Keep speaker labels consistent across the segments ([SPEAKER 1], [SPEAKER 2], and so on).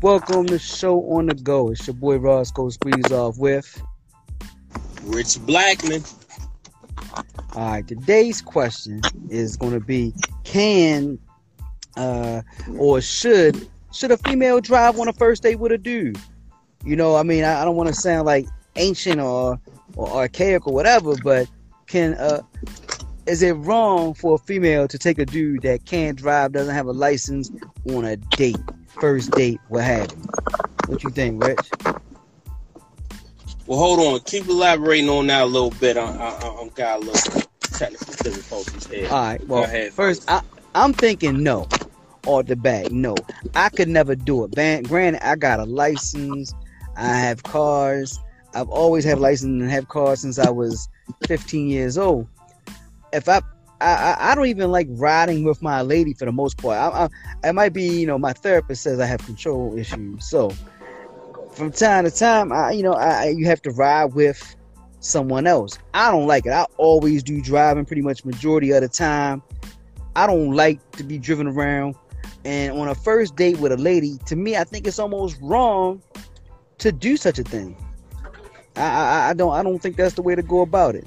[SPEAKER 1] Welcome to Show on the Go. It's your boy Roscoe Squeeze Off with
[SPEAKER 2] Rich Blackman.
[SPEAKER 1] All right, today's question is going to be can uh or should should a female drive on a first date with a dude? You know, I mean, I, I don't want to sound like ancient or or archaic or whatever, but can uh is it wrong for a female to take a dude that can't drive, doesn't have a license on a date? first date, what have you. What you think, Rich?
[SPEAKER 2] Well, hold on. Keep elaborating on that a little bit. I, I, I got a little technical difficulties here.
[SPEAKER 1] All right. Well, ahead, first, I, I'm thinking no. Or the back. no. I could never do it. Man, granted, I got a license. I have cars. I've always had license and have cars since I was 15 years old. If I I, I don't even like riding with my lady for the most part. I, I, it might be, you know, my therapist says I have control issues. So from time to time, I, you know, I, you have to ride with someone else. I don't like it. I always do driving pretty much majority of the time. I don't like to be driven around. And on a first date with a lady, to me, I think it's almost wrong to do such a thing. I, I, I don't I don't think that's the way to go about it.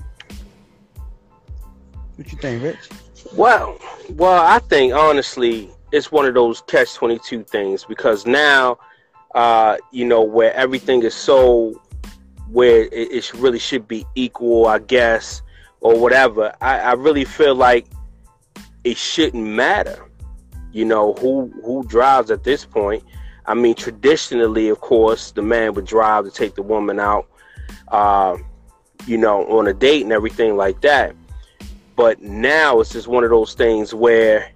[SPEAKER 1] What you think, Rich?
[SPEAKER 2] Well, well, I think honestly, it's one of those catch twenty two things because now, uh, you know, where everything is so where it, it really should be equal, I guess, or whatever. I, I really feel like it shouldn't matter, you know, who who drives at this point. I mean, traditionally, of course, the man would drive to take the woman out, uh, you know, on a date and everything like that. But now it's just one of those things where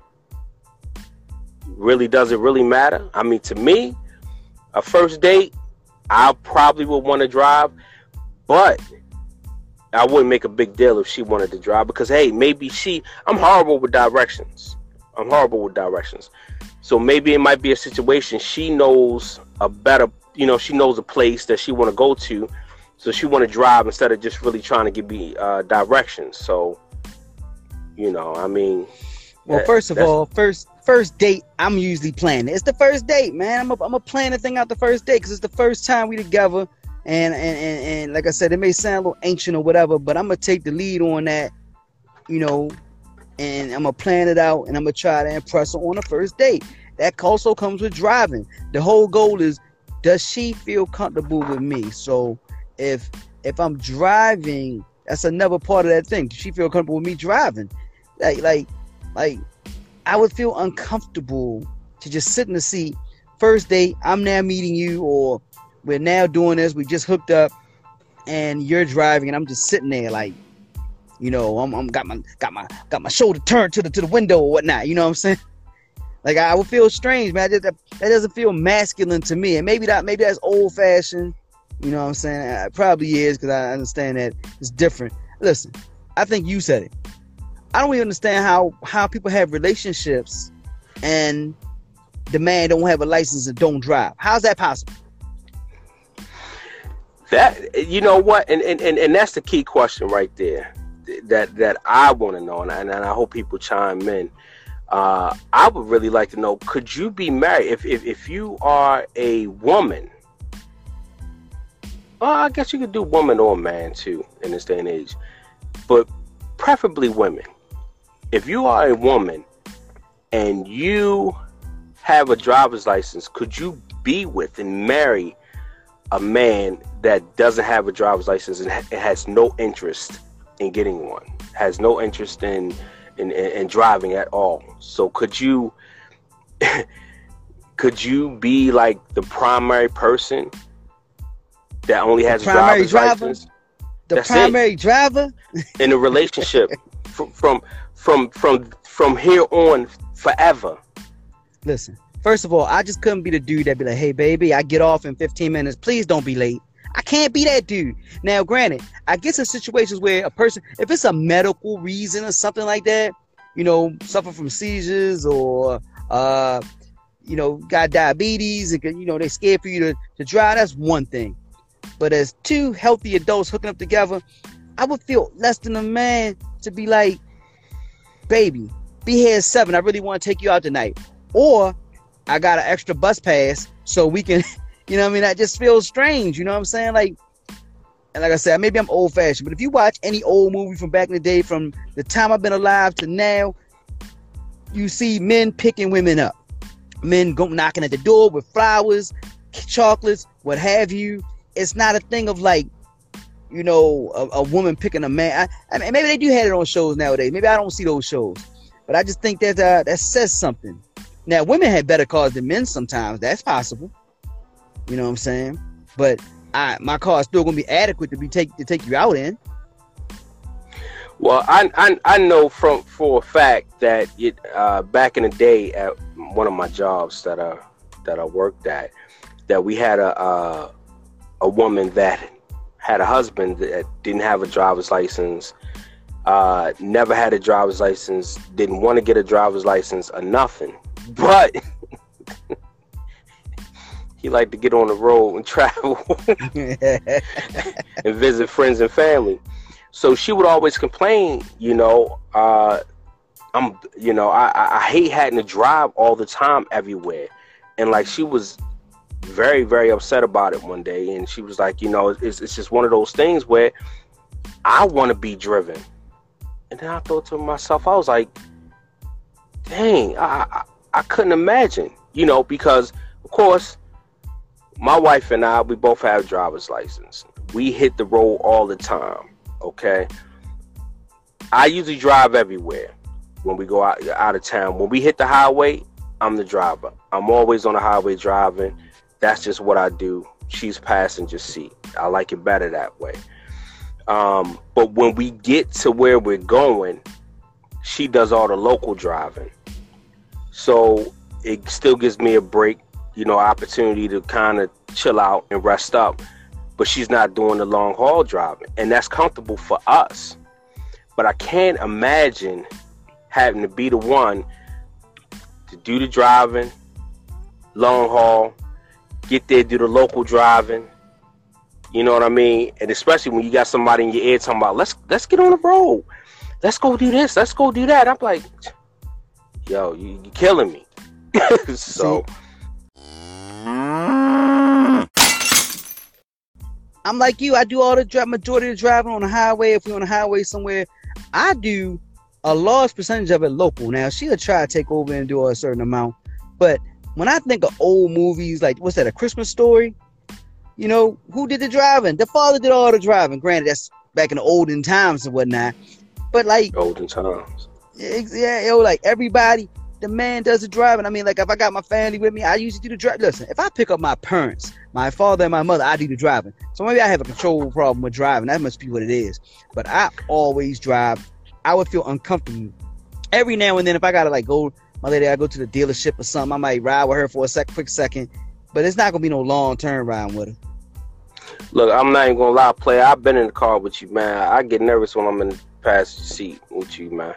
[SPEAKER 2] really does it really matter? I mean, to me, a first date, I probably would want to drive, but I wouldn't make a big deal if she wanted to drive because hey, maybe she I'm horrible with directions. I'm horrible with directions. So maybe it might be a situation she knows a better, you know, she knows a place that she want to go to, so she want to drive instead of just really trying to give me uh, directions. So you know, I mean.
[SPEAKER 1] Well, that, first of all, first first date, I'm usually planning. It's the first date, man. I'm a, I'm a plan the thing out the first date because it's the first time we together. And, and and and like I said, it may sound a little ancient or whatever, but I'm gonna take the lead on that, you know, and I'm gonna plan it out and I'm gonna try to impress her on the first date. That also comes with driving. The whole goal is, does she feel comfortable with me? So if if I'm driving, that's another part of that thing. Does she feel comfortable with me driving? like like like I would feel uncomfortable to just sit in the seat. First date, I'm now meeting you, or we're now doing this. We just hooked up, and you're driving, and I'm just sitting there like, you know, I'm, I'm got my got my got my shoulder turned to the to the window or whatnot. You know what I'm saying? Like I would feel strange, man. Just, that, that doesn't feel masculine to me, and maybe that maybe that's old fashioned. You know what I'm saying? It probably is because I understand that it's different. Listen, I think you said it. I don't even understand how how people have relationships and the man don't have a license and don't drive. How's that possible?
[SPEAKER 2] That you know what, and and, and, and that's the key question right there. That that I want to know, and I, and I hope people chime in. Uh, I would really like to know: Could you be married if if, if you are a woman? Well, I guess you could do woman or man too in this day and age, but preferably women if you are a woman and you have a driver's license, could you be with and marry a man that doesn't have a driver's license and has no interest in getting one, has no interest in in, in, in driving at all? So could you could you be like the primary person that only has a driver's driver? license?
[SPEAKER 1] The That's primary it. driver
[SPEAKER 2] in a relationship from, from from from from here on forever.
[SPEAKER 1] Listen, first of all, I just couldn't be the dude that be like, "Hey, baby, I get off in 15 minutes. Please don't be late." I can't be that dude. Now, granted, I guess in situations where a person, if it's a medical reason or something like that, you know, suffer from seizures or, uh, you know, got diabetes and you know they're scared for you to, to drive, that's one thing. But as two healthy adults hooking up together, I would feel less than a man to be like, baby, be here at seven. I really want to take you out tonight. Or I got an extra bus pass so we can, you know what I mean? That just feels strange, you know what I'm saying? Like, and like I said, maybe I'm old fashioned, but if you watch any old movie from back in the day, from the time I've been alive to now, you see men picking women up, men go knocking at the door with flowers, chocolates, what have you. It's not a thing of like, you know, a, a woman picking a man. I, I, mean, maybe they do have it on shows nowadays. Maybe I don't see those shows, but I just think that uh, that says something. Now, women have better cars than men sometimes. That's possible. You know what I'm saying? But I, my car is still gonna be adequate to be take to take you out in.
[SPEAKER 2] Well, I, I, I know from for a fact that it uh, back in the day at one of my jobs that I that I worked at that we had a a woman that had a husband that didn't have a driver's license, uh, never had a driver's license, didn't want to get a driver's license or nothing, but he liked to get on the road and travel and visit friends and family. So she would always complain, you know, uh, I'm, you know, I, I hate having to drive all the time everywhere. And like she was very, very upset about it one day. And she was like, you know, it's, it's just one of those things where I want to be driven. And then I thought to myself, I was like, dang, I, I, I couldn't imagine, you know, because of course, my wife and I, we both have driver's license. We hit the road all the time okay? I usually drive everywhere when we go out, out of town. When we hit the highway, I'm the driver. I'm always on the highway driving. That's just what I do. She's passenger seat. I like it better that way. Um, but when we get to where we're going, she does all the local driving. So it still gives me a break, you know, opportunity to kind of chill out and rest up but she's not doing the long haul driving. And that's comfortable for us. But I can't imagine having to be the one to do the driving, long haul, get there, do the local driving. You know what I mean? And especially when you got somebody in your ear talking about, let's let's get on the road. Let's go do this. Let's go do that. I'm like, yo, you, are killing me. so.
[SPEAKER 1] I'm like you. I do all the dri- majority of the driving on the highway. If we're on the highway somewhere, I do a large percentage of it local. Now she'll try to take over and do a certain amount, but when I think of old movies like what's that, A Christmas Story? You know who did the driving? The father did all the driving. Granted, that's back in the olden times and whatnot. But like
[SPEAKER 2] olden times,
[SPEAKER 1] yeah, yo, like everybody, the man does the driving. I mean, like if I got my family with me, I usually do the drive. Listen, if I pick up my parents my father and my mother, I do the driving. So maybe I have a control problem with driving. That must be what it is. But I always drive. I would feel uncomfortable every now and then if I gotta like go. My lady, I go to the dealership or something. I might ride with her for a sec, quick second, but it's not gonna be no long term ride with her.
[SPEAKER 2] Look, I'm not even gonna lie, player. I've been in the car with you, man. I get nervous when I'm in the passenger seat with you, man.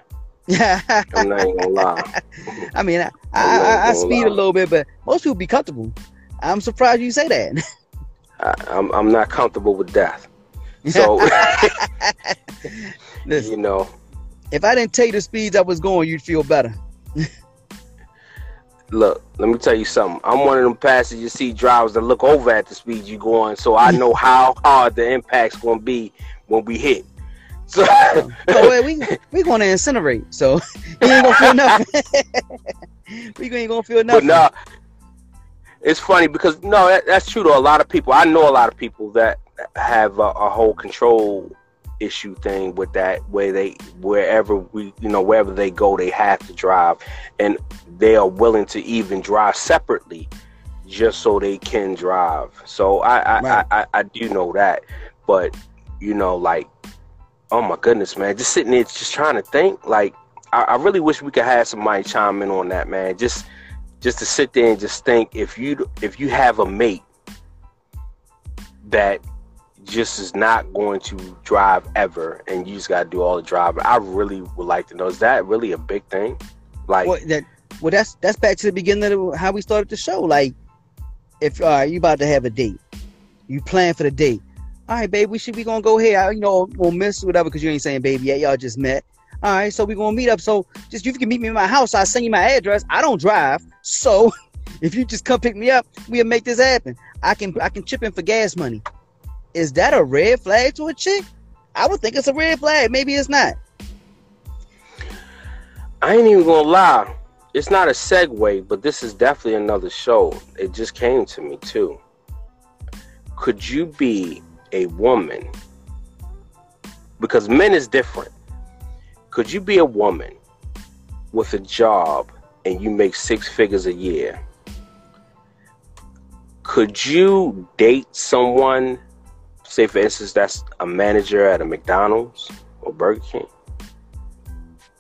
[SPEAKER 2] I'm not even gonna lie.
[SPEAKER 1] I mean, I, I, I, speed lie. a little bit, but most people be comfortable. I'm surprised you say that.
[SPEAKER 2] I, am I'm, I'm not comfortable with death. So, Listen, you know,
[SPEAKER 1] if I didn't take the speeds I was going, you'd feel better.
[SPEAKER 2] Look, let me tell you something. I'm one of them passenger seat drivers that look over at the speed you're going, so I know how hard the impact's going to be when we hit. So,
[SPEAKER 1] well, we we going to incinerate, so you ain't gonna feel nothing. we ain't gonna feel nothing. But nah,
[SPEAKER 2] it's funny because no, that, that's true to a lot of people. I know a lot of people that have a, a, whole control issue thing with that, where they wherever we you know wherever they go, they have to drive, and they are willing to even drive separately just so they can drive. So I I, right. I, I, I do know that, but you know like oh my goodness, man, just sitting there just trying to think like. I, I really wish we could have somebody chime in on that, man. Just just to sit there and just think if you if you have a mate that just is not going to drive ever and you just got to do all the driving i really would like to know is that really a big thing like
[SPEAKER 1] well, that well, that's that's back to the beginning of how we started the show. Like, if uh, you about to have a date, you plan for the date. All right, babe, we should we gonna go here. You know, we'll miss whatever because you ain't saying baby yet. Y'all just met. All right, so we gonna meet up. So just you can meet me in my house. I'll send you my address. I don't drive, so if you just come pick me up, we'll make this happen. I can I can chip in for gas money. Is that a red flag to a chick? I would think it's a red flag. Maybe it's not.
[SPEAKER 2] I ain't even gonna lie. It's not a segue, but this is definitely another show. It just came to me too. Could you be a woman? Because men is different. Could you be a woman with a job and you make six figures a year? Could you date someone, say for instance, that's a manager at a McDonald's or Burger King?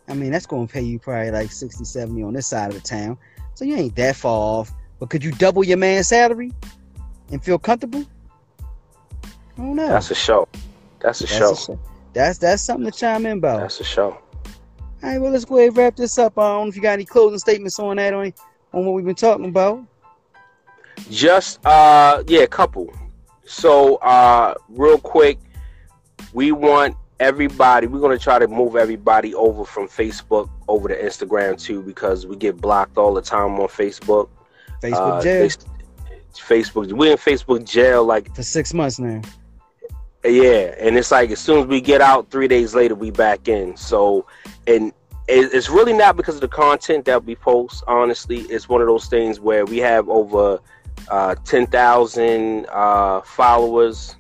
[SPEAKER 1] I mean, that's going to pay you probably like 60, 70 on this side of the town. So you ain't that far off. But could you double your man's salary and feel comfortable? I don't know.
[SPEAKER 2] That's a show. That's a, that's show. a show.
[SPEAKER 1] That's that's something to chime in about.
[SPEAKER 2] That's a show. All
[SPEAKER 1] right, well, let's go ahead and wrap this up. I don't know if you got any closing statements on that, on, on what we've been talking about.
[SPEAKER 2] Just, uh, yeah, a couple. So, uh, real quick, we want everybody we're going to try to move everybody over from facebook over to instagram too because we get blocked all the time on facebook
[SPEAKER 1] facebook uh, jail
[SPEAKER 2] facebook we're in facebook jail like
[SPEAKER 1] for six months now
[SPEAKER 2] yeah and it's like as soon as we get out three days later we back in so and it's really not because of the content that we post honestly it's one of those things where we have over uh, 10,000 uh, followers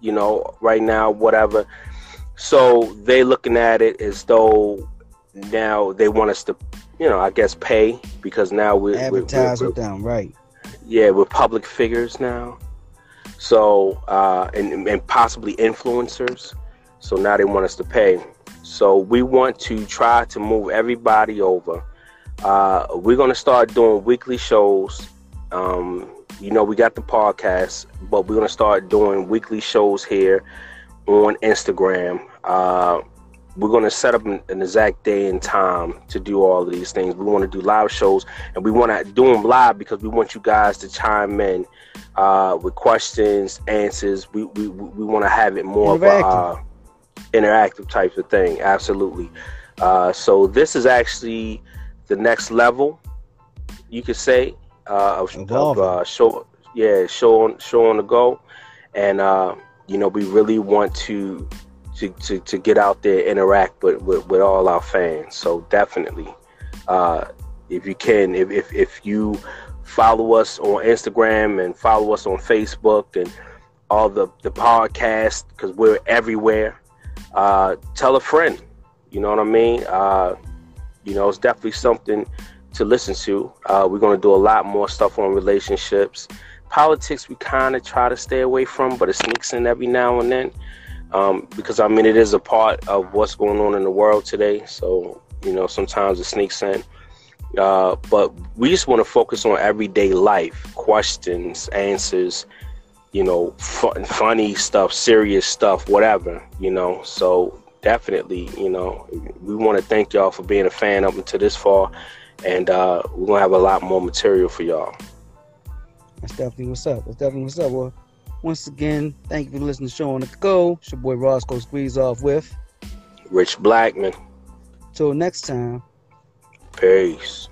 [SPEAKER 2] you know right now whatever so they looking at it as though now they want us to, you know, I guess pay because now we
[SPEAKER 1] advertise we're, we're, with them, right?
[SPEAKER 2] Yeah, we're public figures now. So uh, and and possibly influencers. So now they want us to pay. So we want to try to move everybody over. Uh, we're gonna start doing weekly shows. Um, you know, we got the podcast, but we're gonna start doing weekly shows here on Instagram. Uh, we're going to set up an, an, exact day and time to do all of these things. We want to do live shows, and we want to do them live because we want you guys to chime in uh, with questions, answers. We we, we want to have it more of a uh, interactive type of thing. Absolutely. Uh, so this is actually the next level, you could say, uh, of, of uh, show. Yeah, show on show on the go, and uh, you know we really want to to, to, to get out there interact with, with, with all our fans. So definitely uh, if you can if, if, if you follow us on instagram and follow us on facebook and all the, the podcast because we're everywhere uh, tell a friend you know what i mean? Uh, you know it's definitely something to listen to. Uh, we're going to do a lot more stuff on relationships. Politics we kind of try to stay away from but it sneaks in every now and then um, because I mean it is a part of what's going on in the world today. So you know sometimes it sneaks in. Uh, but we just want to focus on everyday life, questions, answers, you know, fun, funny stuff, serious stuff, whatever, you know. So definitely, you know, we want to thank y'all for being a fan up until this far, and uh, we're gonna have a lot more material for y'all.
[SPEAKER 1] That's definitely what's up. That's definitely what's up. Well, once again, thank you for listening to the show on the go. It's your boy Roscoe Squeeze off with
[SPEAKER 2] Rich Blackman.
[SPEAKER 1] Till next time.
[SPEAKER 2] Peace.